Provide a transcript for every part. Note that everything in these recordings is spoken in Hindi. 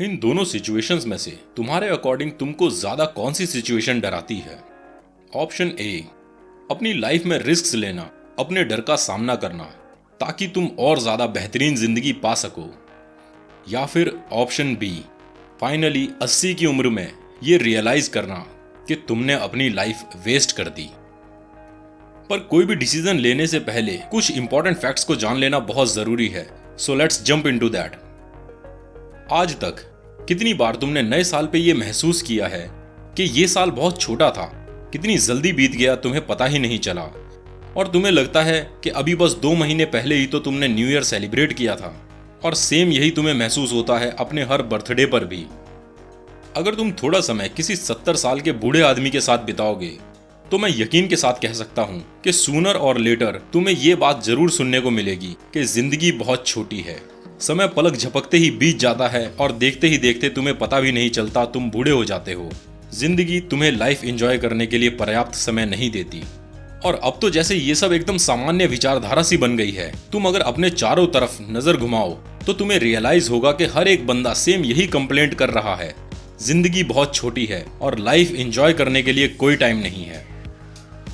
इन दोनों सिचुएशंस में से तुम्हारे अकॉर्डिंग तुमको ज़्यादा कौन सी सिचुएशन डराती है? ऑप्शन ए अपनी लाइफ में रिस्क लेना, अपने डर का सामना करना, ताकि तुम और ज़्यादा बेहतरीन ज़िंदगी पा सको। या फिर ऑप्शन बी फाइनली 80 की उम्र में ये रियलाइज़ करना कि तुमने अपनी लाइफ वेस्ट कर दी। पर कोई भी डिसीज़न लेने से पहले कुछ इंपॉर्टेंट फैक्ट्स को जान लेना बहुत ज़रूरी है। So let's jump into that आज तक कितनी बार तुमने नए साल पे ये महसूस किया है कि ये साल बहुत छोटा था, कितनी जल्दी बीत गया तुम्हें पता ही नहीं चला। और तुम्हें लगता है कि अभी बस दो महीने पहले ही तो तुमने न्यू ईयर सेलिब्रेट किया था, और सेम यही तुम्हें महसूस होता है अपने हर बर्थडे पर भी। अगर तुम थोड़ा समय किसी सत्तर साल के बूढ़े आदमी के साथ बिताओगे तो मैं यकीन के साथ कह सकता हूँ कि सूनर और लेटर तुम्हें ये बात ज़रूर सुनने को मिलेगी कि ज़िंदगी बहुत छोटी है। समय पलक झपकते ही बीत जाता है और देखते ही देखते तुम्हें पता भी नहीं चलता तुम बूढ़े हो जाते हो। ज़िंदगी तुम्हें लाइफ एंजॉय करने के लिए पर्याप्त समय नहीं देती। और अब तो जैसे ये सब एकदम सामान्य विचारधारा सी बन गई है। तुम अगर अपने चारों तरफ़ नज़र घुमाओ तो तुम्हें रियलाइज़ होगा कि हर एक बंदा सेम यही कंप्लेंट कर रहा है। ज़िंदगी बहुत छोटी है और लाइफ एंजॉय करने के लिए कोई टाइम नहीं है।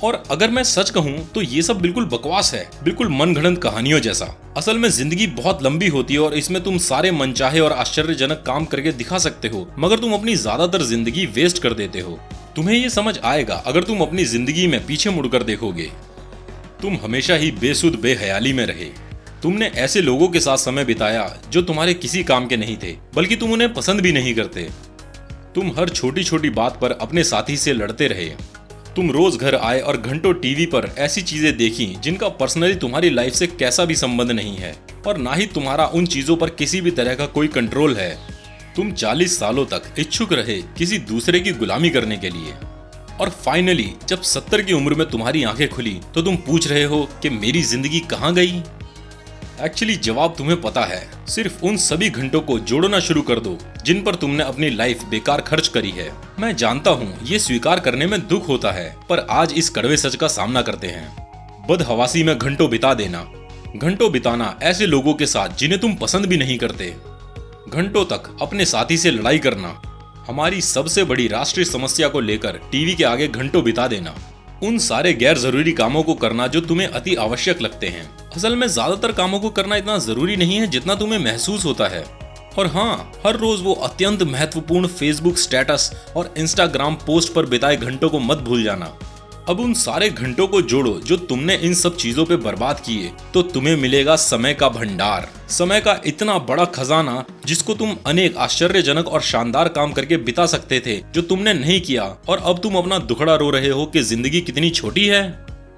और अगर मैं सच कहूँ तो ये सब बिल्कुल बकवास है, बिल्कुल मन घड़ंत कहानियों जैसा। असल में ज़िंदगी बहुत लंबी होती है और इसमें तुम सारे मनचाहे और आश्चर्यजनक काम करके दिखा सकते हो, मगर तुम अपनी ज़्यादातर ज़िंदगी वेस्ट कर देते हो। तुम्हें ये समझ आएगा, अगर तुम अपनी ज़िंदगी में पीछे मुड़कर देखोगे, तुम हमेशा ही बेसुध, बेहयाली में रहे। तुमने ऐसे लोगों के साथ समय बिताया, जो तुम्हारे किसी काम के नहीं थे, बल्कि तुम उन्हें पसंद भी नहीं करते। तुम हर छोटी छोटी बात पर अपने साथी से लड़ते रहे। तुम रोज घर आए और घंटों टीवी पर ऐसी चीज़ें देखी जिनका पर्सनली तुम्हारी लाइफ से कैसा भी संबंध नहीं है, और ना ही तुम्हारा उन चीज़ों पर किसी भी तरह का कोई कंट्रोल है। तुम 40 सालों तक इच्छुक रहे किसी दूसरे की गुलामी करने के लिए। और फाइनली जब 70 की उम्र में तुम्हारी आँखें खुली तो तुम पूछ रहे हो कि मेरी ज़िंदगी कहाँ गई? एक्चुअली जवाब तुम्हें पता है। सिर्फ़ उन सभी घंटों को जोड़ना शुरू कर दो, जिन पर तुमने अपनी लाइफ बेकार खर्च करी है। मैं जानता हूँ, ये स्वीकार करने में दुख होता है, पर आज इस कड़वे सच का सामना करते हैं। बदहवासी में घंटों बिता देना। घंटों बिताना ऐसे लोगों के साथ जिन्हें तुम पसंद भी नहीं करते। घंटों तक अपने साथी से लड़ाई करना। हमारी सबसे बड़ी राष्ट्रीय समस्या को लेकर टीवी के आगे घंटों बिता देना। उन सारे गैर ज़रूरी कामों को करना जो तुम्हें अति आवश्यक लगते हैं। असल में ज़्यादातर कामों को करना इतना ज़रूरी नहीं है जितना तुम्हें महसूस होता है। और हाँ हर रोज वो अत्यंत महत्वपूर्ण फेसबुक स्टेटस और इंस्टाग्राम पोस्ट पर बिताए घंटों को मत भूल जाना। अब उन सारे घंटों को जोड़ो जो तुमने इन सब चीज़ों पे बर्बाद किए तो तुम्हें मिलेगा समय का भंडार। समय का इतना बड़ा खजाना जिसको तुम अनेक आश्चर्यजनक और शानदार काम करके बिता सकते थे, जो तुमने नहीं किया। और अब तुम अपना दुखड़ा रो रहे हो कि ज़िंदगी कितनी छोटी है।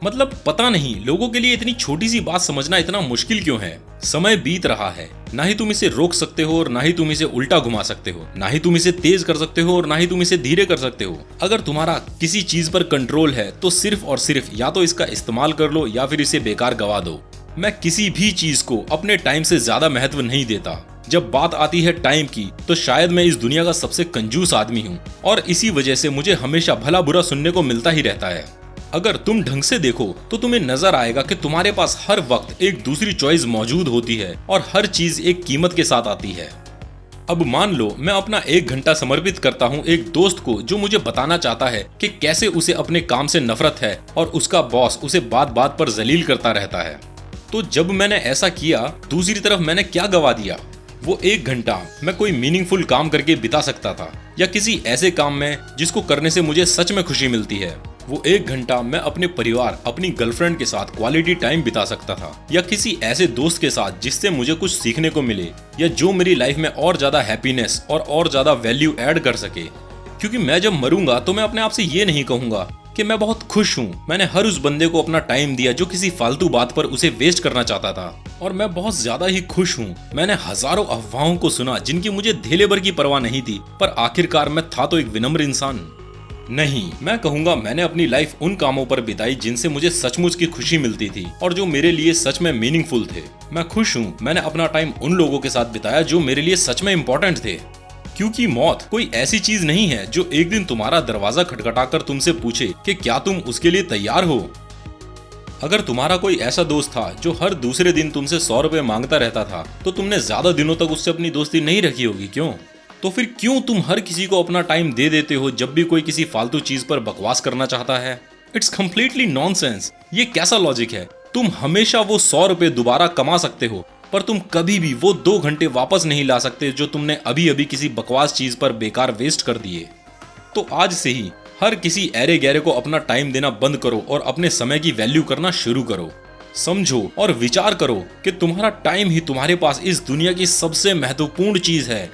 मतलब पता नहीं, लोगों के लिए इतनी छोटी सी बात समझना इतना मुश्किल क्यों है? समय बीत रहा है। ना ही तुम इसे रोक सकते हो और ना ही तुम इसे उल्टा घुमा सकते हो, ना ही तुम इसे तेज कर सकते हो, और ना ही तुम इसे धीरे कर सकते हो। अगर तुम्हारा किसी चीज़ पर कंट्रोल है तो सिर्फ़ और सिर्फ़ या तो इसका इस्तेमाल कर लो, या फिर इसे बेकार गवा दो। मैं किसी भी चीज़ को अपने टाइम से ज़्यादा महत्व नहीं देता। जब बात आती है टाइम की तो शायद मैं इस दुनिया का सबसे कंजूस आदमी हूँ, और इसी वजह से मुझे हमेशा भला बुरा सुनने को मिलता ही रहता है। अगर तुम ढंग से देखो तो तुम्हें नज़र आएगा कि तुम्हारे पास हर वक्त एक दूसरी चॉइस मौजूद होती है और हर चीज़ एक कीमत के साथ आती है। अब मान लो, मैं अपना एक घंटा समर्पित करता हूँ एक दोस्त को जो मुझे बताना चाहता है कि कैसे उसे अपने काम से नफरत है और उसका बॉस उसे बात बात पर जलील करता रहता है। तो जब मैंने ऐसा किया, दूसरी तरफ़ मैंने क्या गवा दिया? वो एक घंटा, मैं कोई मीनिंगफुल काम करके बिता सकता था या किसी ऐसे काम में जिसको करने से मुझे सच में खुशी मिलती है। वो एक घंटा मैं अपने परिवार, अपनी गर्लफ्रेंड के साथ क्वालिटी टाइम बिता सकता था, या किसी ऐसे दोस्त के साथ जिससे मुझे कुछ सीखने को मिले, या जो मेरी लाइफ में और ज़्यादा हैप्पीनेस और और ज़्यादा वैल्यू ऐड कर सके। क्योंकि मैं जब मरूँगा तो मैं अपने आप से ये नहीं कहूँगा कि मैं बहुत खुश हूँ। मैंने हर उस बंदे को अपना टाइम दिया जो किसी फालतू बात पर उसे वेस्ट करना चाहता था। और मैं बहुत ज़्यादा ही खुश हूँ। मैंने हज़ारों अफवाहों को सुना जिनकी मुझे धेले भर की परवाह नहीं थी। पर आखिरकार मैं था तो एक विनम्र इंसान। नहीं। मैं कहूँगा, मैंने अपनी लाइफ उन कामों पर बिताई जिनसे मुझे सचमुच की खुशी मिलती थी और जो मेरे लिए सच में मीनिंगफुल थे। मैं खुश हूँ। मैंने अपना टाइम उन लोगों के साथ बिताया जो मेरे लिए सच में इम्पोर्टेंट थे। क्योंकि मौत कोई ऐसी चीज़ नहीं है जो एक दिन तुम्हारा दरवाज़ा खटखटाकर तुमसे पूछे कि क्या तुम उसके लिए तैयार हो। अगर तुम्हारा कोई ऐसा दोस्त था जो हर दूसरे दिन तुमसे सौ रुपए माँगता रहता था तो तुमने ज़्यादा दिनों तक उससे अपनी दोस्ती नहीं रखी होगी, क्यों? तो फिर क्यों तुम हर किसी को अपना टाइम दे देते हो जब भी कोई किसी फालतू चीज़ पर बकवास करना चाहता है? इट्स कम्प्लीटली नॉनसेंस ये कैसा लॉजिक है? तुम हमेशा वो सौ रुपए दोबारा कमा सकते हो, पर तुम कभी भी वो दो घंटे वापस नहीं ला सकते जो तुमने अभी अभी किसी बकवास चीज़ पर बेकार वेस्ट कर दिए। तो आज से ही हर किसी एरे गहरे को अपना टाइम देना बंद करो और अपने समय की वैल्यू करना शुरू करो। समझो और विचार करो कि तुम्हारा टाइम ही तुम्हारे पास इस दुनिया की सबसे महत्वपूर्ण चीज़ है।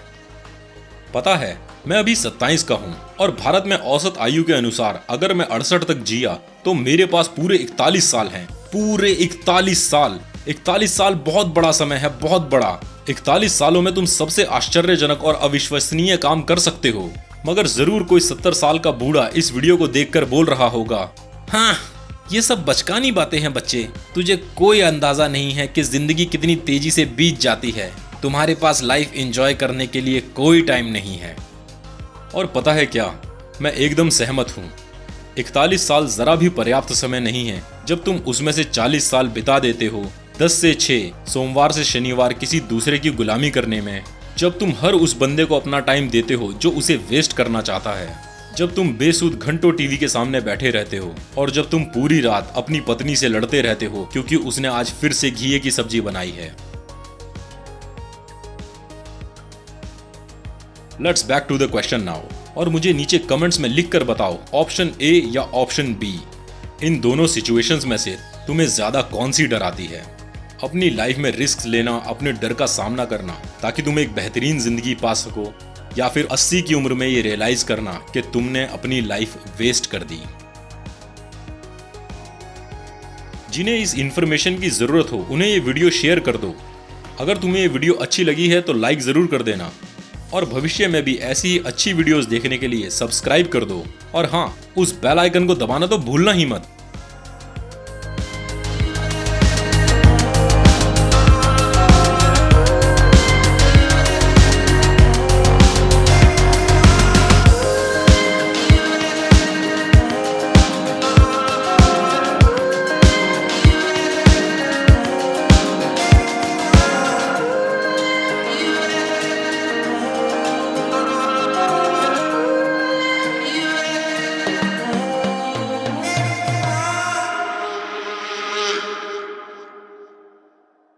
पता है, मैं अभी 27 का हूँ और भारत में औसत आयु के अनुसार अगर मैं अड़सठ तक जिया तो मेरे पास पूरे 41 साल हैं। पूरे 41 साल। 41 साल बहुत बड़ा समय है, बहुत बड़ा। 41 सालों में तुम सबसे आश्चर्यजनक और अविश्वसनीय काम कर सकते हो। मगर ज़रूर कोई 70 साल का बूढ़ा इस वीडियो को देखकर बोल रहा होगा हाँ ये सब बचकानी बातें हैं बच्चे। तुझे कोई अंदाज़ा नहीं है कि ज़िंदगी कितनी तेज़ी से बीत जाती है। तुम्हारे पास लाइफ एंजॉय करने के लिए कोई टाइम नहीं है। और पता है क्या? मैं एकदम सहमत हूँ। इकतालीस साल जरा भी पर्याप्त समय नहीं है। जब तुम उसमें से चालीस साल बिता देते हो, दस से छह, सोमवार से शनिवार किसी दूसरे की गुलामी करने में, जब तुम हर उस बंदे को अपना टाइम देते हो जो उसे वेस्ट करना चाहता है, जब तुम बेसुध घंटों टीवी के सामने बैठे रहते हो, और जब तुम पूरी रात अपनी पत्नी से लड़ते रहते हो क्योंकि उसने आज फिर से घी की सब्ज़ी बनाई है। Let's back to the question now और मुझे नीचे कमेंट्स में लिख कर बताओ ऑप्शन ए या ऑप्शन बी इन दोनों सिचुएशंस में से तुम्हें ज़्यादा कौन सी डर आती है? अपनी लाइफ में रिस्क लेना, अपने डर का सामना करना, ताकि तुम एक बेहतरीन ज़िंदगी पा सको, या फिर 80 की उम्र में ये रियलाइज़ करना कि तुमने अपनी लाइफ वेस्ट कर दी। जिन्हें इस इंफॉर्मेशन की ज़रूरत हो, उन्हें ये वीडियो शेयर कर दो। अगर तुम्हें ये वीडियो अच्छी लगी है तो लाइक ज़रूर कर देना। और भविष्य में भी ऐसी ही अच्छी वीडियोस देखने के लिए सब्सक्राइब कर दो। और हाँ उस बेल आइकन को दबाना तो भूलना ही मत।